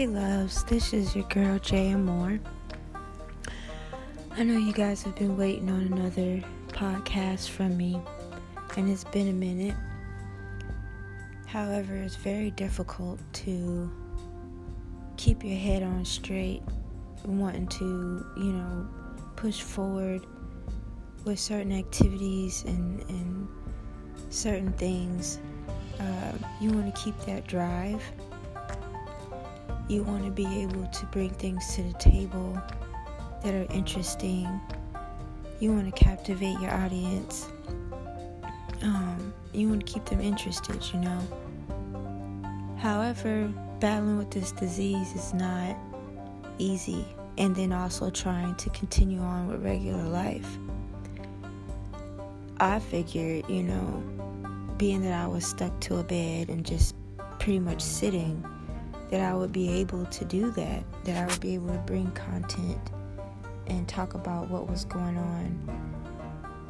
Hey loves, this is your girl Jay Moore. I know you guys have been waiting on another podcast from me, and it's been a minute. However, it's very difficult to keep your head on straight, wanting to, you know, push forward with certain activities and, and certain things. Uh, you want to keep that drive you want to be able to bring things to the table that are interesting. You want to captivate your audience. Um, you want to keep them interested, you know. However, battling with this disease is not easy, and then also trying to continue on with regular life. I figured, you know, being that I was stuck to a bed and just pretty much sitting that I would be able to do that, that I would be able to bring content and talk about what was going on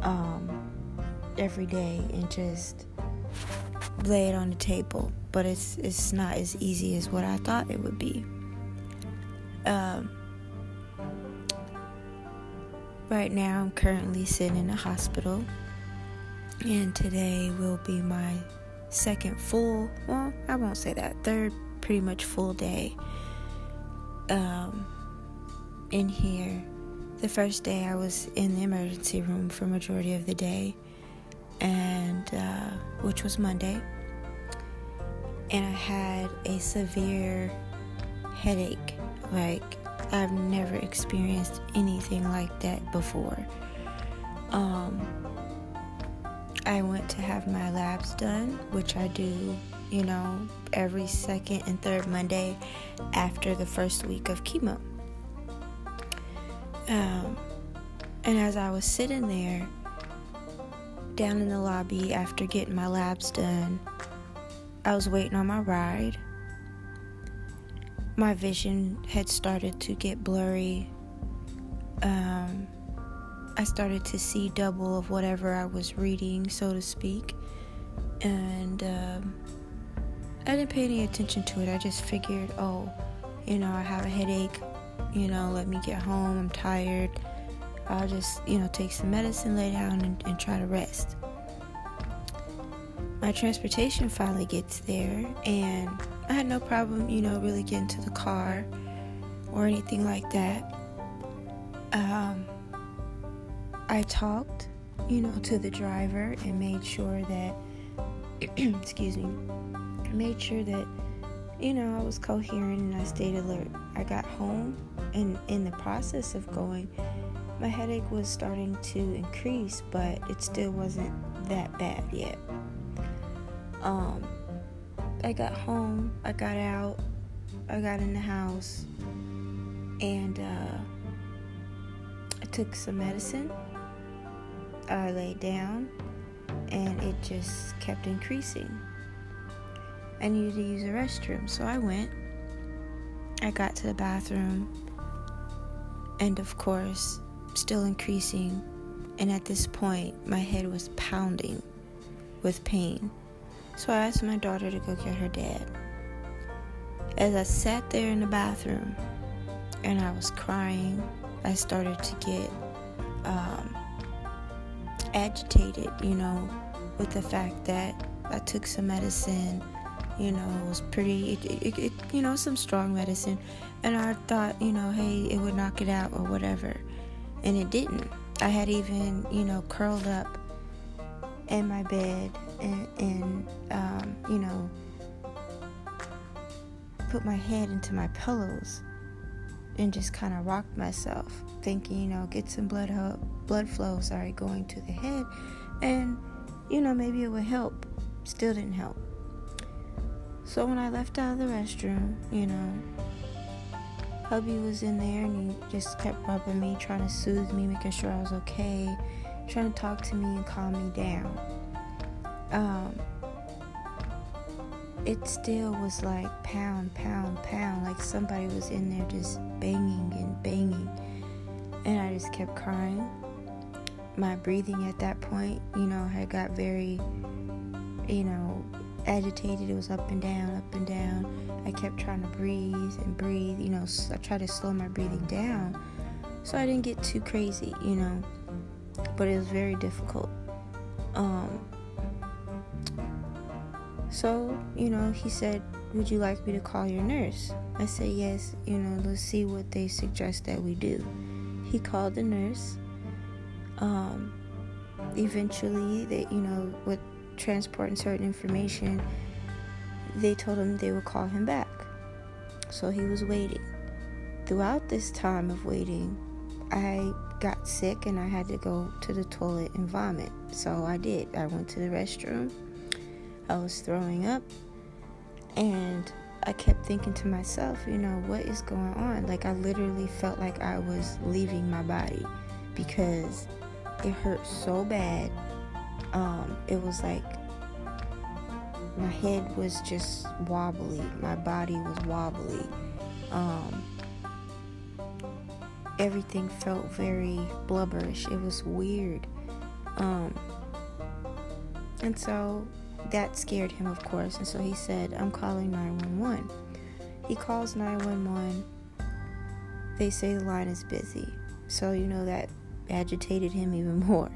um, every day and just lay it on the table. But it's it's not as easy as what I thought it would be. Um, right now, I'm currently sitting in a hospital, and today will be my second full. Well, I won't say that third pretty much full day um, in here. The first day I was in the emergency room for majority of the day, and uh, which was Monday, and I had a severe headache. Like I've never experienced anything like that before. Um, I went to have my labs done, which I do you know, every second and third Monday after the first week of chemo. Um, and as I was sitting there down in the lobby after getting my labs done, I was waiting on my ride. My vision had started to get blurry. Um, I started to see double of whatever I was reading, so to speak. And um, I didn't pay any attention to it. I just figured, oh, you know, I have a headache. You know, let me get home. I'm tired. I'll just, you know, take some medicine, lay down, and, and try to rest. My transportation finally gets there, and I had no problem, you know, really getting to the car or anything like that. Um, I talked, you know, to the driver and made sure that, excuse me, made sure that, you know, I was coherent and I stayed alert. I got home, and in the process of going, my headache was starting to increase, but it still wasn't that bad yet. Um, I got home, I got out, I got in the house, and uh, I took some medicine. I laid down, and it just kept increasing. I needed to use a restroom, so I went. I got to the bathroom, and of course, still increasing. And at this point, my head was pounding with pain. So I asked my daughter to go get her dad. As I sat there in the bathroom and I was crying, I started to get um, agitated, you know, with the fact that I took some medicine you know, it was pretty, it, it, it, you know, some strong medicine. And I thought, you know, hey, it would knock it out or whatever. And it didn't. I had even, you know, curled up in my bed and, and um, you know, put my head into my pillows and just kind of rocked myself, thinking, you know, get some blood ho- blood flow, sorry, going to the head, and you know, maybe it would help. Still didn't help. So when I left out of the restroom, you know, hubby was in there and he just kept rubbing me, trying to soothe me, making sure I was okay, trying to talk to me and calm me down. Um, it still was like pound, pound, pound, like somebody was in there just banging and banging. And I just kept crying. My breathing at that point, you know, had got very, you know, agitated. It was up and down, up and down. I kept trying to breathe and breathe. You know, I tried to slow my breathing down so I didn't get too crazy, you know. But it was very difficult. Um, so, you know, he said, Would you like me to call your nurse? I said, Yes, you know, let's see what they suggest that we do. He called the nurse. Um, eventually, they, you know, with transporting certain information, they told him they would call him back. So he was waiting. Throughout this time of waiting, I got sick and I had to go to the toilet and vomit. So I did. I went to the restroom. I was throwing up and I kept thinking to myself, you know, what is going on? Like I literally felt like I was leaving my body because it hurt so bad. Um, it was like my head was just wobbly, my body was wobbly. Um, everything felt very blubberish. It was weird. Um, and so that scared him, of course. And so he said, I'm calling 911. He calls 911. They say the line is busy. So, you know, that agitated him even more.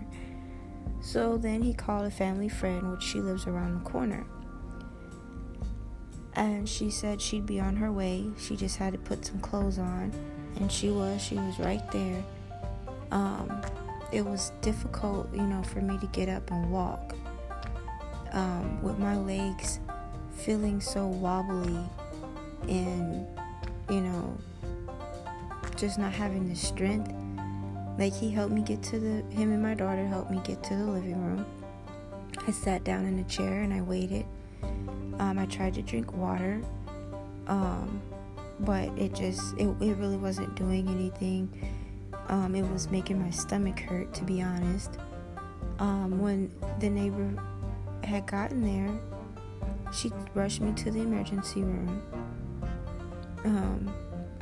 So then he called a family friend, which she lives around the corner. And she said she'd be on her way. She just had to put some clothes on and she was she was right there um, it was difficult you know for me to get up and walk um, with my legs feeling so wobbly and you know just not having the strength like he helped me get to the him and my daughter helped me get to the living room. I sat down in a chair and i waited. Um, i tried to drink water um, but it just it, it really wasn't doing anything. Um, it was making my stomach hurt to be honest. Um, when the neighbor had gotten there she rushed me to the emergency room. Um,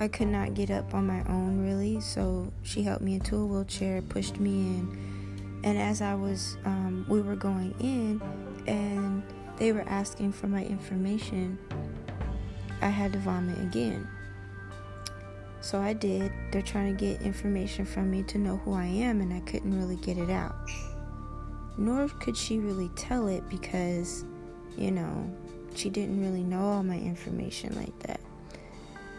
i could not get up on my own really so she helped me into a wheelchair pushed me in and as i was um, we were going in and they were asking for my information I had to vomit again. So I did. They're trying to get information from me to know who I am, and I couldn't really get it out. Nor could she really tell it because, you know, she didn't really know all my information like that.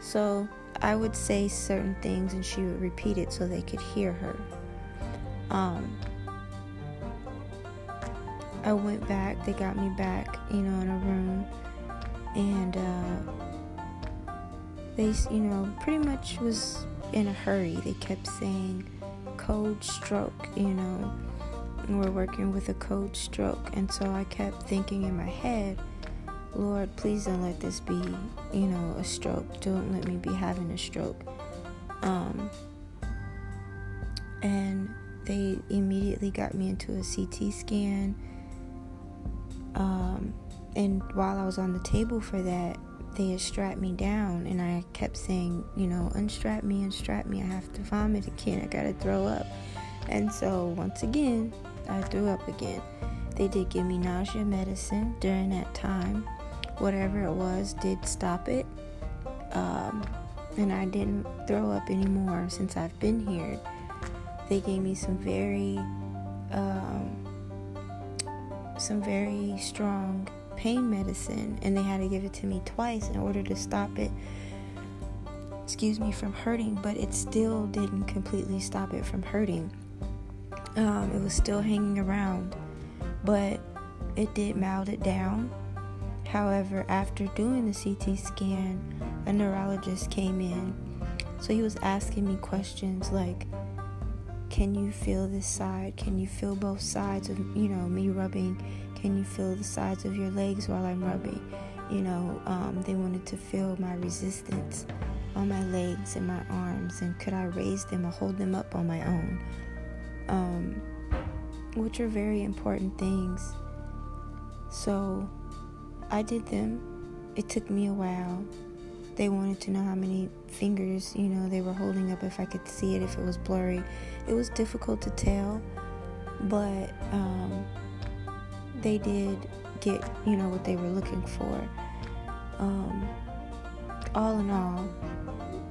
So I would say certain things and she would repeat it so they could hear her. Um, I went back, they got me back, you know, in a room, and uh, they, you know, pretty much was in a hurry. They kept saying code stroke, you know, we're working with a code stroke. And so I kept thinking in my head, Lord, please don't let this be, you know, a stroke. Don't let me be having a stroke. Um, and they immediately got me into a CT scan. Um, and while I was on the table for that, they had strapped me down and I kept saying, you know, unstrap me, unstrap me. I have to vomit again. I gotta throw up. And so once again, I threw up again. They did give me nausea medicine during that time. Whatever it was did stop it. Um, and I didn't throw up anymore since I've been here. They gave me some very, um, some very strong pain medicine and they had to give it to me twice in order to stop it excuse me from hurting but it still didn't completely stop it from hurting um, it was still hanging around but it did mild it down however after doing the ct scan a neurologist came in so he was asking me questions like can you feel this side can you feel both sides of you know me rubbing can you feel the sides of your legs while I'm rubbing? You know, um, they wanted to feel my resistance on my legs and my arms, and could I raise them or hold them up on my own? Um, which are very important things. So I did them. It took me a while. They wanted to know how many fingers, you know, they were holding up if I could see it, if it was blurry. It was difficult to tell, but um, they did get, you know, what they were looking for. Um, all in all,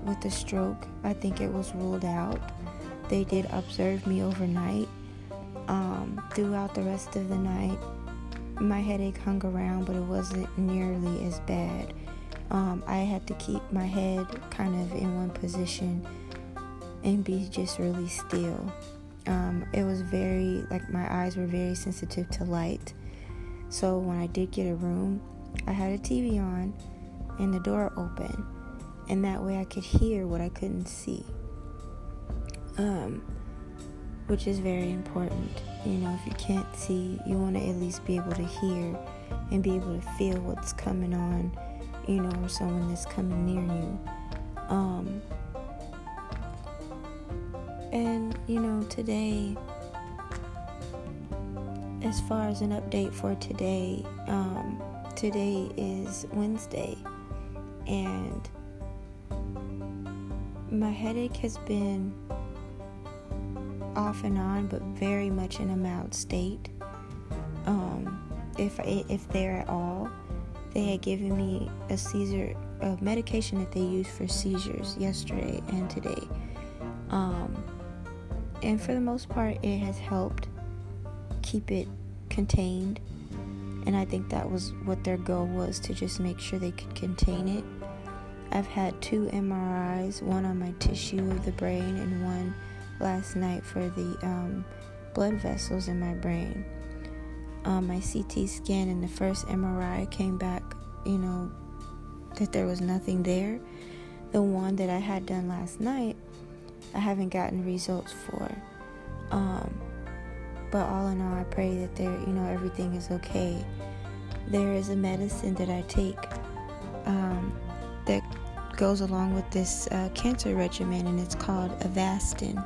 with the stroke, I think it was ruled out. They did observe me overnight. Um, throughout the rest of the night, my headache hung around, but it wasn't nearly as bad. Um, I had to keep my head kind of in one position and be just really still. Um, it was very, like, my eyes were very sensitive to light. So when I did get a room, I had a TV on and the door open, and that way I could hear what I couldn't see. Um, which is very important. You know, if you can't see, you want to at least be able to hear and be able to feel what's coming on, you know, or someone that's coming near you. Um, and, you know, today, as far as an update for today, um, today is Wednesday, and my headache has been off and on, but very much in a mild state. Um, if if they're at all, they had given me a seizure, a medication that they use for seizures yesterday and today. Um, and for the most part, it has helped keep it contained. And I think that was what their goal was to just make sure they could contain it. I've had two MRIs, one on my tissue of the brain and one last night for the um, blood vessels in my brain. Um, my CT scan and the first MRI came back, you know, that there was nothing there. The one that I had done last night, I haven't gotten results for. Um, but all in all, I pray that there, you know, everything is okay. There is a medicine that I take um, that goes along with this uh, cancer regimen, and it's called Avastin.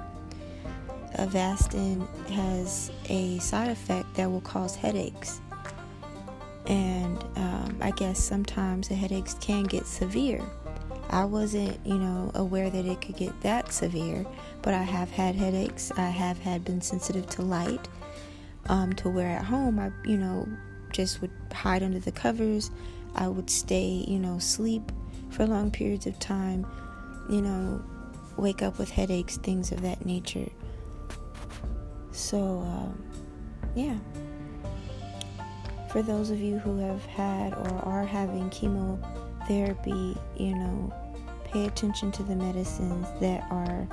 Avastin has a side effect that will cause headaches. And um, I guess sometimes the headaches can get severe. I wasn't, you know, aware that it could get that severe, but I have had headaches. I have had been sensitive to light. Um, to where at home I, you know, just would hide under the covers. I would stay, you know, sleep for long periods of time. You know, wake up with headaches, things of that nature. So, um, yeah. For those of you who have had or are having chemotherapy, you know, pay attention to the medicines that are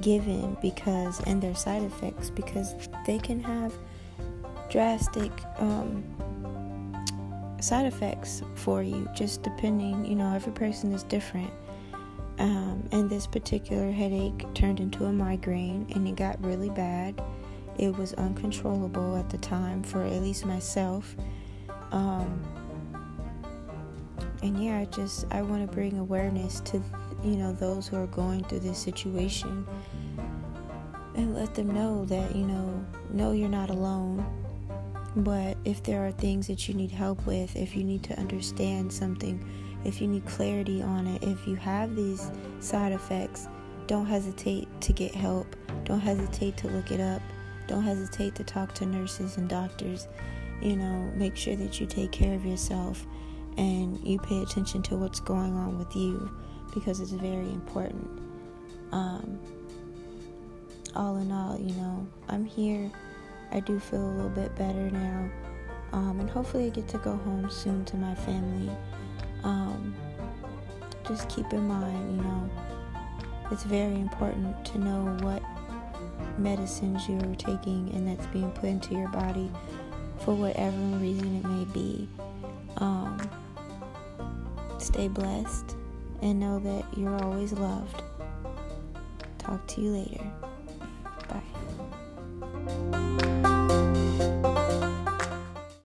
given because and their side effects because they can have drastic um, side effects for you just depending you know every person is different um, and this particular headache turned into a migraine and it got really bad it was uncontrollable at the time for at least myself. Um, and yeah, I just I want to bring awareness to you know those who are going through this situation and let them know that you know no you're not alone but if there are things that you need help with if you need to understand something if you need clarity on it if you have these side effects don't hesitate to get help don't hesitate to look it up don't hesitate to talk to nurses and doctors. You know, make sure that you take care of yourself and you pay attention to what's going on with you because it's very important. Um, all in all, you know, I'm here. I do feel a little bit better now. Um, and hopefully, I get to go home soon to my family. Um, just keep in mind, you know, it's very important to know what medicines you're taking and that's being put into your body for whatever reason it may be. Um, stay blessed and know that you're always loved. Talk to you later.